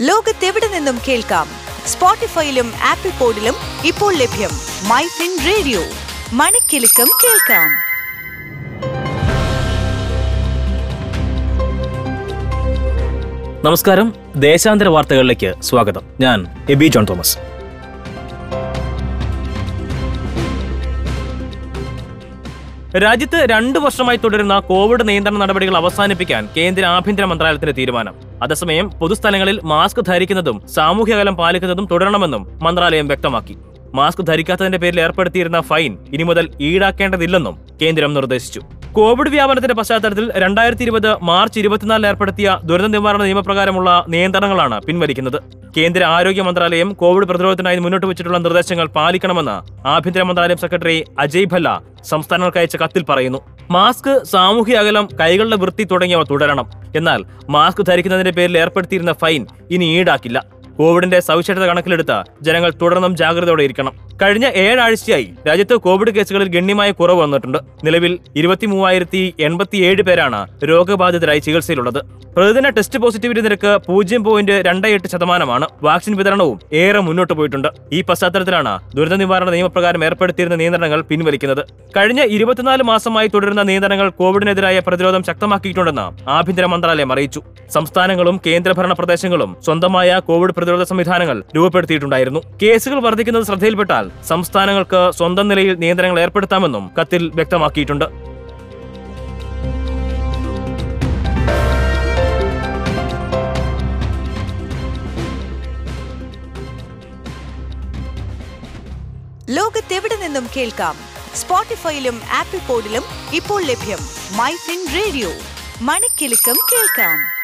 ലോകത്തെവിടെ നിന്നും കേൾക്കാം? സ്പോട്ടിഫൈയിലും ആപ്പിൾ പോഡിലും ഇപ്പോൾ ലഭ്യം മൈ ഫിൻ റേഡിയോ. മണിക്കെലക്കം കേൾക്കാം. നമസ്കാരം. ദേശാന്തര വാർത്തകളിലേക്ക് സ്വാഗതം. ഞാൻ എബി ജോൺ തോമസ്. രാജ്യത്ത് രണ്ടു വർഷമായി തുടരുന്ന കോവിഡ് നിയന്ത്രണ നടപടികൾ അവസാനിപ്പിക്കാൻ കേന്ദ്ര ആഭ്യന്തര മന്ത്രാലയത്തിന്റെ തീരുമാനം. അതേസമയം പൊതുസ്ഥലങ്ങളിൽ മാസ്ക് ധരിക്കുന്നതും സാമൂഹ്യ അകലം പാലിക്കുന്നതും തുടരണമെന്നും മന്ത്രാലയം വ്യക്തമാക്കി. മാസ്ക് ധരിക്കാത്തതിന്റെ പേരിൽ ഏർപ്പെടുത്തിയിരുന്ന ഫൈൻ ഇനി മുതൽ ഈടാക്കേണ്ടതില്ലെന്നും കേന്ദ്രം നിർദ്ദേശിച്ചു. കോവിഡ് വ്യാപനത്തിന്റെ പശ്ചാത്തലത്തിൽ രണ്ടായിരത്തി ഇരുപത് മാർച്ച് ഇരുപത്തിനാലിൽ ഏർപ്പെടുത്തിയ ദുരന്ത നിവാരണ നിയമപ്രകാരമുള്ള നിയന്ത്രണങ്ങളാണ് പിൻവലിക്കുന്നത്. കേന്ദ്ര ആരോഗ്യ മന്ത്രാലയം കോവിഡ് പ്രതിരോധത്തിനായി മുന്നോട്ട് വെച്ചിട്ടുള്ള നിർദ്ദേശങ്ങൾ പാലിക്കണമെന്ന് ആഭ്യന്തര മന്ത്രാലയം സെക്രട്ടറി അജയ് ഭല്ല സംസ്ഥാനങ്ങൾക്ക് അയച്ച കത്തിൽ പറയുന്നു. മാസ്ക് സാമൂഹ്യ അകലം കൈകളുടെ വൃത്തി തുടങ്ങിയവ തുടരണം. എന്നാൽ മാസ്ക് ധരിക്കുന്നതിന്റെ പേരിൽ ഏർപ്പെടുത്തിയിരുന്ന ഫൈൻ ഇനി ഈടാക്കില്ല. കോവിഡിന്റെ സവിശേഷത കണക്കിലെടുത്ത് ജനങ്ങൾ തുടർന്നും ജാഗ്രതയോടെ ഇരിക്കണം. കഴിഞ്ഞ ഏഴാഴ്ചയായി രാജ്യത്ത് കോവിഡ് കേസുകളിൽ ഗണ്യമായ കുറവ് വന്നിട്ടുണ്ട്. നിലവിൽ ഇരുപത്തി മൂവായിരത്തി എൺപത്തിയേഴ് പേരാണ് രോഗബാധിതരായി ചികിത്സയിലുള്ളത്. പ്രതിദിന ടെസ്റ്റ് പോസിറ്റിവിറ്റി നിരക്ക് പൂജ്യം പോയിന്റ് രണ്ട് എട്ട് ശതമാനമാണ്. വാക്സിൻ വിതരണവും ഏറെ മുന്നോട്ട് പോയിട്ടുണ്ട്. ഈ പശ്ചാത്തലത്തിലാണ് ദുരന്ത നിവാരണ നിയമപ്രകാരം ഏർപ്പെടുത്തിയിരുന്ന നിയന്ത്രണങ്ങൾ പിൻവലിക്കുന്നത്. കഴിഞ്ഞ ഇരുപത്തിനാല് മാസമായി തുടരുന്ന നിയന്ത്രണങ്ങൾ കോവിഡിനെതിരായ പ്രതിരോധം ശക്തമാക്കിയിട്ടുണ്ടെന്ന് ആഭ്യന്തര മന്ത്രാലയം അറിയിച്ചു. സംസ്ഥാനങ്ങളും കേന്ദ്രഭരണ പ്രദേശങ്ങളും സ്വന്തമായ കോവിഡ് പ്രതിരോധ സംവിധാനങ്ങൾ രൂപപ്പെടുത്തിയിട്ടുണ്ടായിരുന്നു. കേസുകൾ വർദ്ധിക്കുന്നത് ശ്രദ്ധയിൽപ്പെട്ടാൽ സംസ്ഥാനങ്ങൾക്ക് സ്വന്തം നിലയിൽ നിയന്ത്രണങ്ങൾ ഏർപ്പെടുത്താമെന്നും കത്തിൽ വ്യക്തമാക്കിയിട്ടുണ്ട്. ലോകത്തെവിടെ നിന്നും കേൾക്കാം? സ്പോട്ടിഫൈയിലും ആപ്പിൾ പോഡിലും ഇപ്പോൾ ലഭ്യം മൈ ഫിൻ റേഡിയോ. മണിക്കെലക്കം കേൾക്കാം.